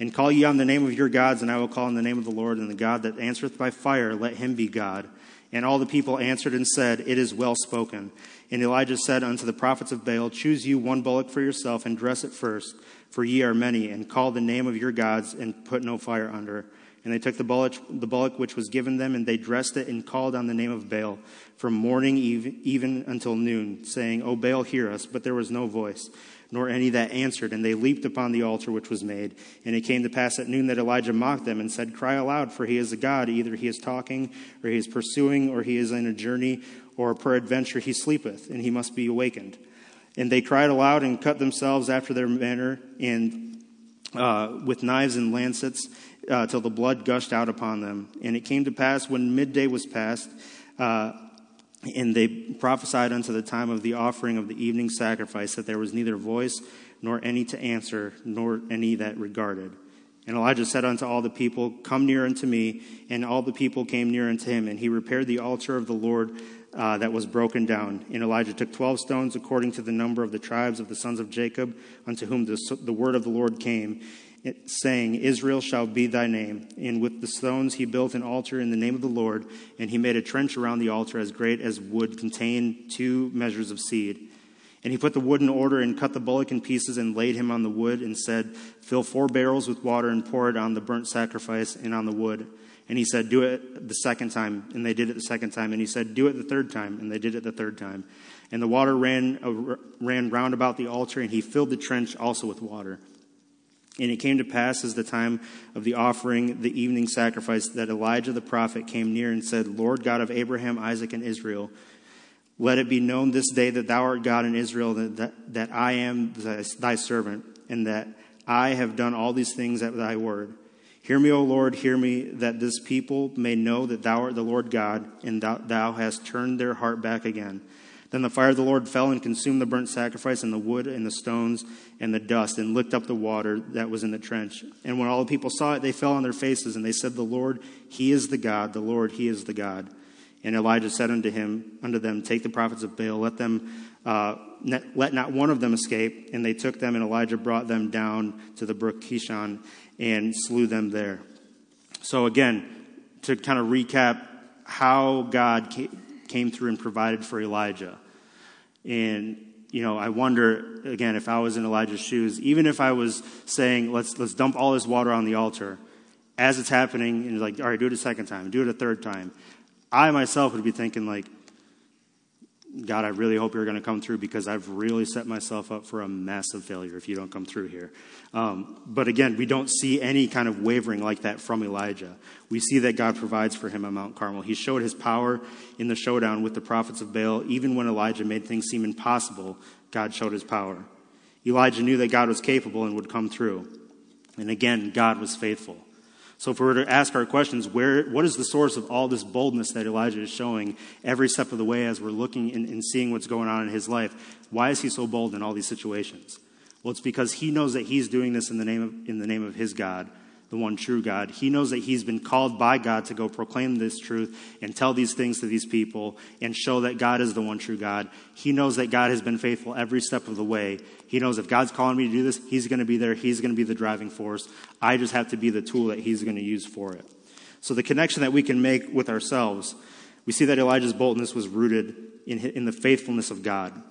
Speaker 1: And call ye on the name of your gods, and I will call on the name of the Lord, and the God that answereth by fire, let him be God. And all the people answered and said, It is well spoken. And Elijah said unto the prophets of Baal, Choose you one bullock for yourself, and dress it first for ye are many, and call the name of your gods, and put no fire under. And they took the bullock, the bullock which was given them, and they dressed it, and called on the name of Baal from morning even, even until noon, saying, O Baal, hear us. But there was no voice, nor any that answered. And they leaped upon the altar which was made. And it came to pass at noon that Elijah mocked them, and said, Cry aloud, for he is a God. Either he is talking, or he is pursuing, or he is in a journey, or peradventure he sleepeth, and he must be awakened. And they cried aloud and cut themselves after their manner, and uh, with knives and lancets, uh, till the blood gushed out upon them. And it came to pass when midday was past, uh, and they prophesied unto the time of the offering of the evening sacrifice that there was neither voice nor any to answer, nor any that regarded. And Elijah said unto all the people, Come near unto me. And all the people came near unto him. And he repaired the altar of the Lord uh, that was broken down. And Elijah took 12 stones according to the number of the tribes of the sons of Jacob, unto whom the, the word of the Lord came, saying, Israel shall be thy name. And with the stones he built an altar in the name of the Lord, and he made a trench around the altar as great as would contain two measures of seed. And he put the wood in order and cut the bullock in pieces and laid him on the wood and said, Fill four barrels with water and pour it on the burnt sacrifice and on the wood. And he said, Do it the second time. And they did it the second time. And he said, Do it the third time. And they did it the third time. And the water ran, uh, ran round about the altar, and he filled the trench also with water. And it came to pass as the time of the offering, the evening sacrifice, that Elijah the prophet came near and said, Lord God of Abraham, Isaac, and Israel, let it be known this day that thou art God in Israel, that, that, that I am thy, thy servant, and that I have done all these things at thy word. Hear me, O Lord, hear me, that this people may know that thou art the Lord God, and thou, thou hast turned their heart back again. Then the fire of the Lord fell and consumed the burnt sacrifice and the wood and the stones and the dust and licked up the water that was in the trench. And when all the people saw it, they fell on their faces and they said, The Lord, He is the God, the Lord, He is the God. And Elijah said unto him, unto them, Take the prophets of Baal, let them, uh, let not one of them escape. And they took them, and Elijah brought them down to the brook Kishon and slew them there. So, again, to kind of recap how God came through and provided for Elijah. And, you know, I wonder, again, if I was in Elijah's shoes, even if I was saying, let's, let's dump all this water on the altar, as it's happening, and like, all right, do it a second time, do it a third time, I myself would be thinking, like, God, I really hope you're going to come through because I've really set myself up for a massive failure if you don't come through here. Um, but again, we don't see any kind of wavering like that from Elijah. We see that God provides for him on Mount Carmel. He showed his power in the showdown with the prophets of Baal. Even when Elijah made things seem impossible, God showed his power. Elijah knew that God was capable and would come through. And again, God was faithful. So if we were to ask our questions, where, what is the source of all this boldness that Elijah is showing every step of the way as we're looking and, and seeing what's going on in his life? Why is he so bold in all these situations? Well, it's because he knows that he's doing this in the name of, in the name of his God the one true God. He knows that he's been called by God to go proclaim this truth and tell these things to these people and show that God is the one true God. He knows that God has been faithful every step of the way. He knows if God's calling me to do this, he's going to be there. He's going to be the driving force. I just have to be the tool that he's going to use for it. So the connection that we can make with ourselves, we see that Elijah's boldness was rooted in, the faithfulness of God.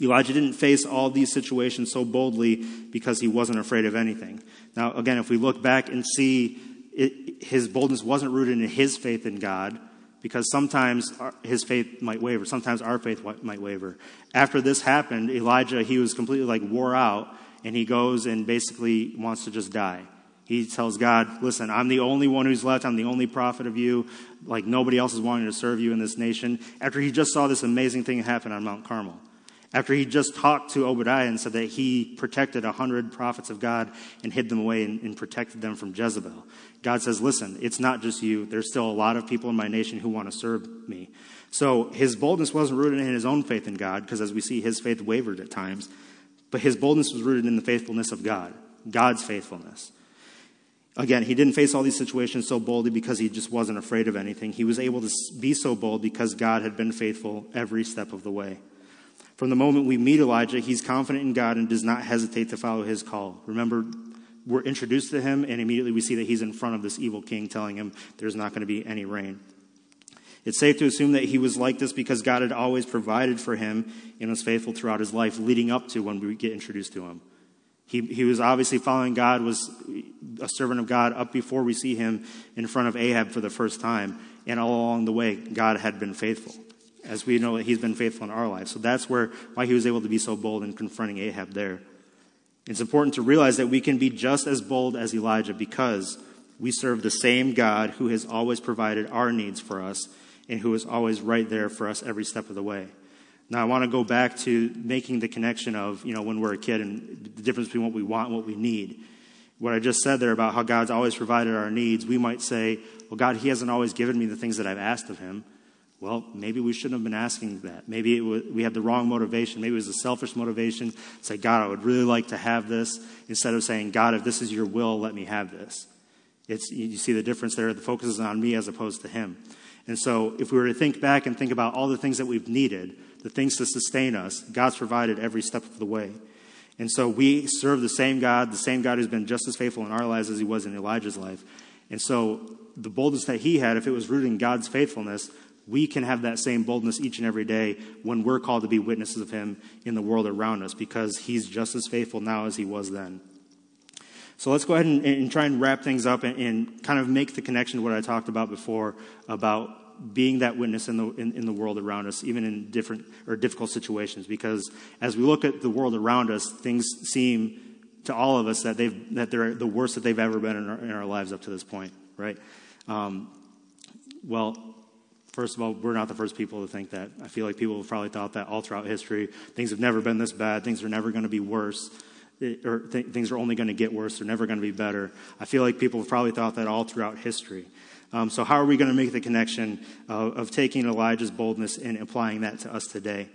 Speaker 1: Elijah didn't face all these situations so boldly because he wasn't afraid of anything. Now, again, if we look back and see it, his boldness wasn't rooted in his faith in God, because sometimes his faith might waver, sometimes our faith might waver. After this happened, Elijah, he was completely like wore out, and he goes and basically wants to just die. He tells God, Listen, I'm the only one who's left. I'm the only prophet of you. Like nobody else is wanting to serve you in this nation. After he just saw this amazing thing happen on Mount Carmel. After he just talked to Obadiah and said that he protected a hundred prophets of God and hid them away and, and, protected them from Jezebel. God says, listen, it's not just you. There's still a lot of people in my nation who want to serve me. So his boldness wasn't rooted in his own faith in God, because as we see, his faith wavered at times. But his boldness was rooted in the faithfulness of God, God's faithfulness. Again, he didn't face all these situations so boldly because he just wasn't afraid of anything. He was able to be so bold because God had been faithful every step of the way. From the moment we meet Elijah, he's confident in God and does not hesitate to follow his call. Remember, we're introduced to him, and immediately we see that he's in front of this evil king telling him there's not going to be any rain. It's safe to assume that he was like this because God had always provided for him and was faithful throughout his life leading up to when we get introduced to him. He, he was obviously following God, was a servant of God up before we see him in front of Ahab for the first time. And all along the way, God had been faithful. As we know, that he's been faithful in our lives. So that's where, why he was able to be so bold in confronting Ahab there. It's important to realize that we can be just as bold as Elijah because we serve the same God who has always provided our needs for us and who is always right there for us every step of the way. Now, I want to go back to making the connection of, you know, when we're a kid and the difference between what we want and what we need. What I just said there about how God's always provided our needs, we might say, well, God, He hasn't always given me the things that I've asked of Him. Well, maybe we shouldn't have been asking that. Maybe was, we had the wrong motivation. Maybe it was a selfish motivation. Say, God, I would really like to have this, instead of saying, God, if this is your will, let me have this. It's, you see the difference there. The focus is on me as opposed to Him. And so, if we were to think back and think about all the things that we've needed, the things to sustain us, God's provided every step of the way. And so we serve the same God, the same God who's been just as faithful in our lives as he was in Elijah's life. And so the boldness that he had, if it was rooted in God's faithfulness, we can have that same boldness each and every day when we're called to be witnesses of him in the world around us because he's just as faithful now as he was then. So let's go ahead and, and try and wrap things up and, and, kind of make the connection to what I talked about before about being that witness in the, in, in, the world around us, even in different or difficult situations. Because as we look at the world around us, things seem to all of us that, they've, that they're the worst that they've ever been in our, in our lives up to this point, right? Um, well, first of all, we're not the first people to think that. I feel like people have probably thought that all throughout history. Things have never been this bad, things are never going to be worse. It, or th- things are only going to get worse. They're never going to be better. I feel like people have probably thought that all throughout history. Um, so, how are we going to make the connection of, of taking Elijah's boldness and applying that to us today?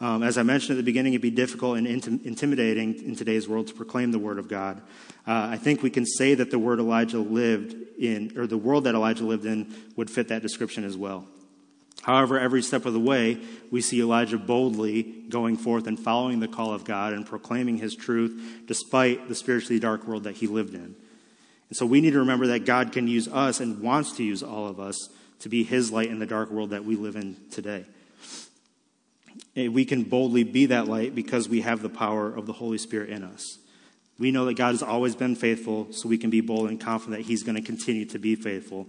Speaker 1: Um, as I mentioned at the beginning, it'd be difficult and intim- intimidating in today's world to proclaim the word of God. Uh, I think we can say that the word Elijah lived in, or the world that Elijah lived in, would fit that description as well. However, every step of the way, we see Elijah boldly going forth and following the call of God and proclaiming his truth despite the spiritually dark world that he lived in. And so we need to remember that God can use us and wants to use all of us to be his light in the dark world that we live in today. And we can boldly be that light because we have the power of the Holy Spirit in us. We know that God has always been faithful, so we can be bold and confident that he's going to continue to be faithful.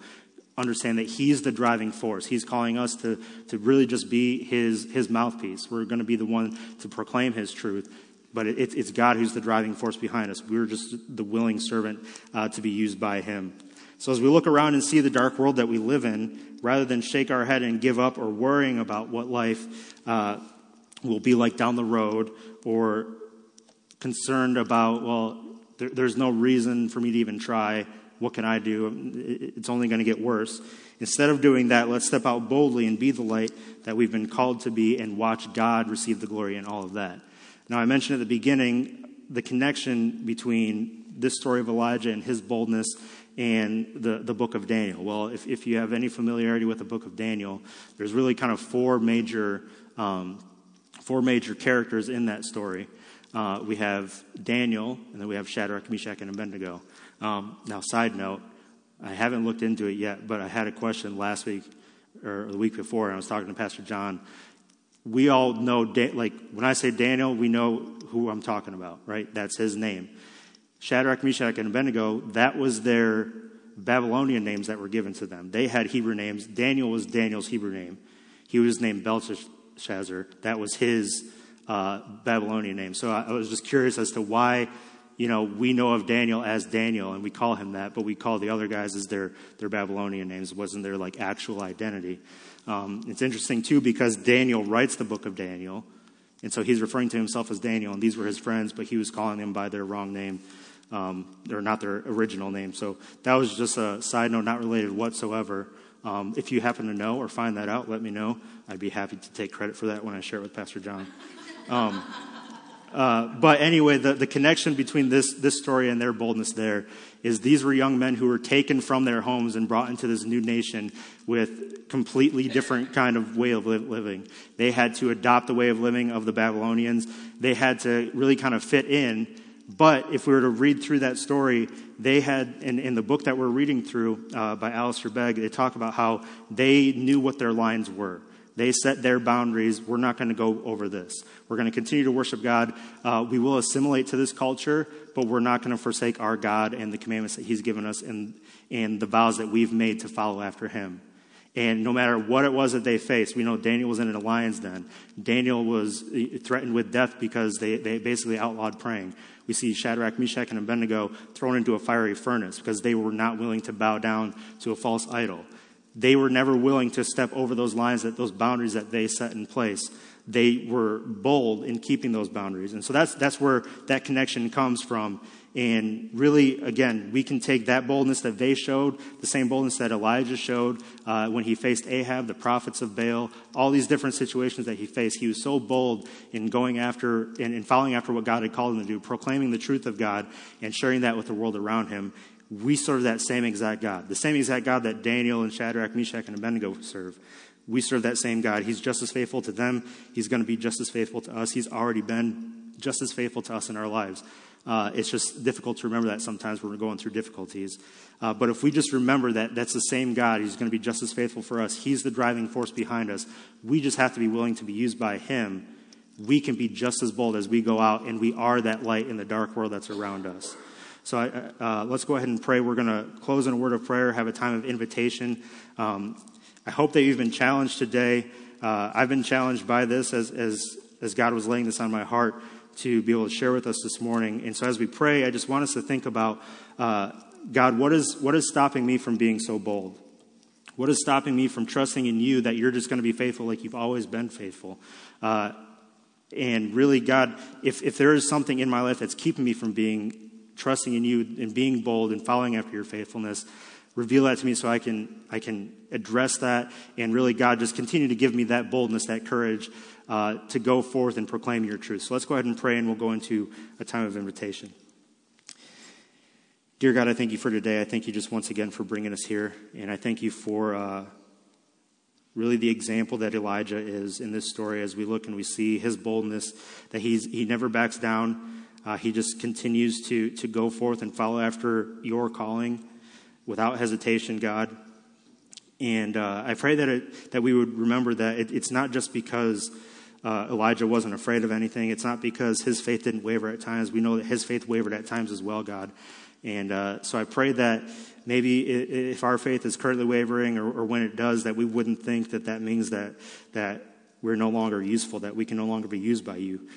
Speaker 1: Understand that he's the driving force. He's calling us to, to really just be his, his mouthpiece. We're going to be the one to proclaim his truth but it, it's God who's the driving force behind us. We're just the willing servant uh, to be used by Him. So as we look around and see the dark world that we live in, rather than shake our head and give up or worrying about what life uh, will be like down the road, or concerned about, well, there, there's no reason for me to even try. What can I do? It's only going to get worse. Instead of doing that, let's step out boldly and be the light that we've been called to be and watch God receive the glory in all of that. Now, I mentioned at the beginning the connection between this story of Elijah and his boldness and the, the book of Daniel. Well, if, if you have any familiarity with the book of Daniel, there's really kind of four major, um, four major characters in that story. Uh, we have Daniel, and then we have Shadrach, Meshach, and Abednego. Um, now, side note, I haven't looked into it yet, but I had a question last week or the week before, and I was talking to Pastor John we all know, like, when I say Daniel, we know who I'm talking about, right? That's his name. Shadrach, Meshach, and Abednego, that was their Babylonian names that were given to them. They had Hebrew names. Daniel was Daniel's Hebrew name. He was named Belteshazzar. That was his uh, Babylonian name. So I, I was just curious as to why you know, we know of Daniel as Daniel, and we call him that, but we call the other guys as their, their Babylonian names. It wasn't their, like, actual identity. Um, it's interesting, too, because Daniel writes the book of Daniel, and so he's referring to himself as Daniel, and these were his friends, but he was calling them by their wrong name, um, or not their original name. So that was just a side note, not related whatsoever. Um, if you happen to know or find that out, let me know. I'd be happy to take credit for that when I share it with Pastor John. Um, uh, but anyway, the, the connection between this, this story and their boldness there is these were young men who were taken from their homes and brought into this new nation with completely different kind of way of living. They had to adopt the way of living of the Babylonians. They had to really kind of fit in. But if we were to read through that story, they had, in, in the book that we're reading through uh, by Alistair Begg, they talk about how they knew what their lines were. They set their boundaries. We're not going to go over this. We're going to continue to worship God. Uh, we will assimilate to this culture, but we're not going to forsake our God and the commandments that He's given us and, and the vows that we've made to follow after Him. And no matter what it was that they faced, we know Daniel was in a lion's den. Daniel was uh, threatened with death because they, they basically outlawed praying. We see Shadrach, Meshach, and Abednego thrown into a fiery furnace because they were not willing to bow down to a false idol. They were never willing to step over those lines, that those boundaries that they set in place. They were bold in keeping those boundaries. And so that's, that's where that connection comes from. And really, again, we can take that boldness that they showed, the same boldness that Elijah showed uh, when he faced Ahab, the prophets of Baal, all these different situations that he faced. He was so bold in going after and, and following after what God had called him to do, proclaiming the truth of God and sharing that with the world around him we serve that same exact God. The same exact God that Daniel and Shadrach, Meshach, and Abednego serve. We serve that same God. He's just as faithful to them. He's going to be just as faithful to us. He's already been just as faithful to us in our lives. Uh, it's just difficult to remember that sometimes when we're going through difficulties. Uh, but if we just remember that that's the same God, He's going to be just as faithful for us. He's the driving force behind us. We just have to be willing to be used by Him. We can be just as bold as we go out, and we are that light in the dark world that's around us. So I, uh, let's go ahead and pray. We're going to close in a word of prayer, have a time of invitation. Um, I hope that you've been challenged today. Uh, I've been challenged by this as, as, as God was laying this on my heart to be able to share with us this morning. And so as we pray, I just want us to think about uh, God, what is, what is stopping me from being so bold? What is stopping me from trusting in you that you're just going to be faithful like you've always been faithful? Uh, and really, God, if, if there is something in my life that's keeping me from being trusting in you and being bold and following after your faithfulness. Reveal that to me so I can, I can address that. And really, God, just continue to give me that boldness, that courage uh, to go forth and proclaim your truth. So let's go ahead and pray, and we'll go into a time of invitation. Dear God, I thank you for today. I thank you just once again for bringing us here. And I thank you for uh, really the example that Elijah is in this story as we look and we see his boldness, that he's, he never backs down. Uh, he just continues to, to go forth and follow after your calling without hesitation, God. And uh, I pray that, it, that we would remember that it, it's not just because uh, Elijah wasn't afraid of anything. It's not because his faith didn't waver at times. We know that his faith wavered at times as well, God. And uh, so I pray that maybe if our faith is currently wavering or, or, when it does, that we wouldn't think that that means that, that we're no longer useful, that we can no longer be used by you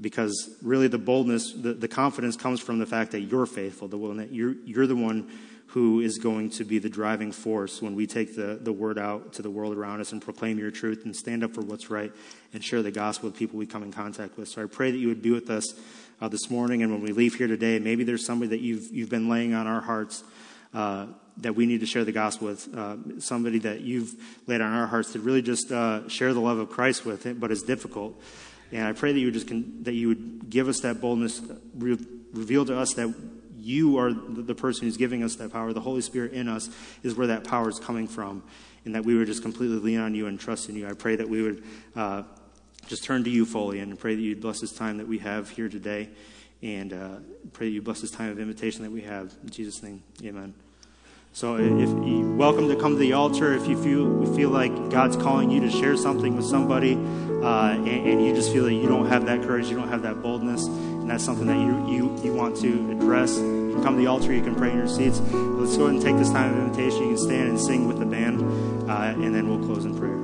Speaker 1: because really the boldness, the, the confidence comes from the fact that you're faithful, the one that you're, you're the one who is going to be the driving force when we take the, the word out to the world around us and proclaim your truth and stand up for what's right and share the gospel with people we come in contact with. So I pray that you would be with us uh, this morning and when we leave here today, maybe there's somebody that you've, you've been laying on our hearts uh, that we need to share the gospel with, uh, somebody that you've laid on our hearts to really just uh, share the love of Christ with, but it's difficult. And I pray that you would just that you would give us that boldness, re- reveal to us that you are the person who's giving us that power. The Holy Spirit in us is where that power is coming from, and that we would just completely lean on you and trust in you. I pray that we would uh, just turn to you fully, and pray that you'd bless this time that we have here today, and uh, pray that you bless this time of invitation that we have. In Jesus' name, Amen. So if you welcome to come to the altar, if you feel feel like God's calling you to share something with somebody, uh, and, and, you just feel that you don't have that courage, you don't have that boldness, and that's something that you you, you want to address, you can come to the altar, you can pray in your seats. Let's go ahead and take this time of invitation. You can stand and sing with the band, uh, and then we'll close in prayer.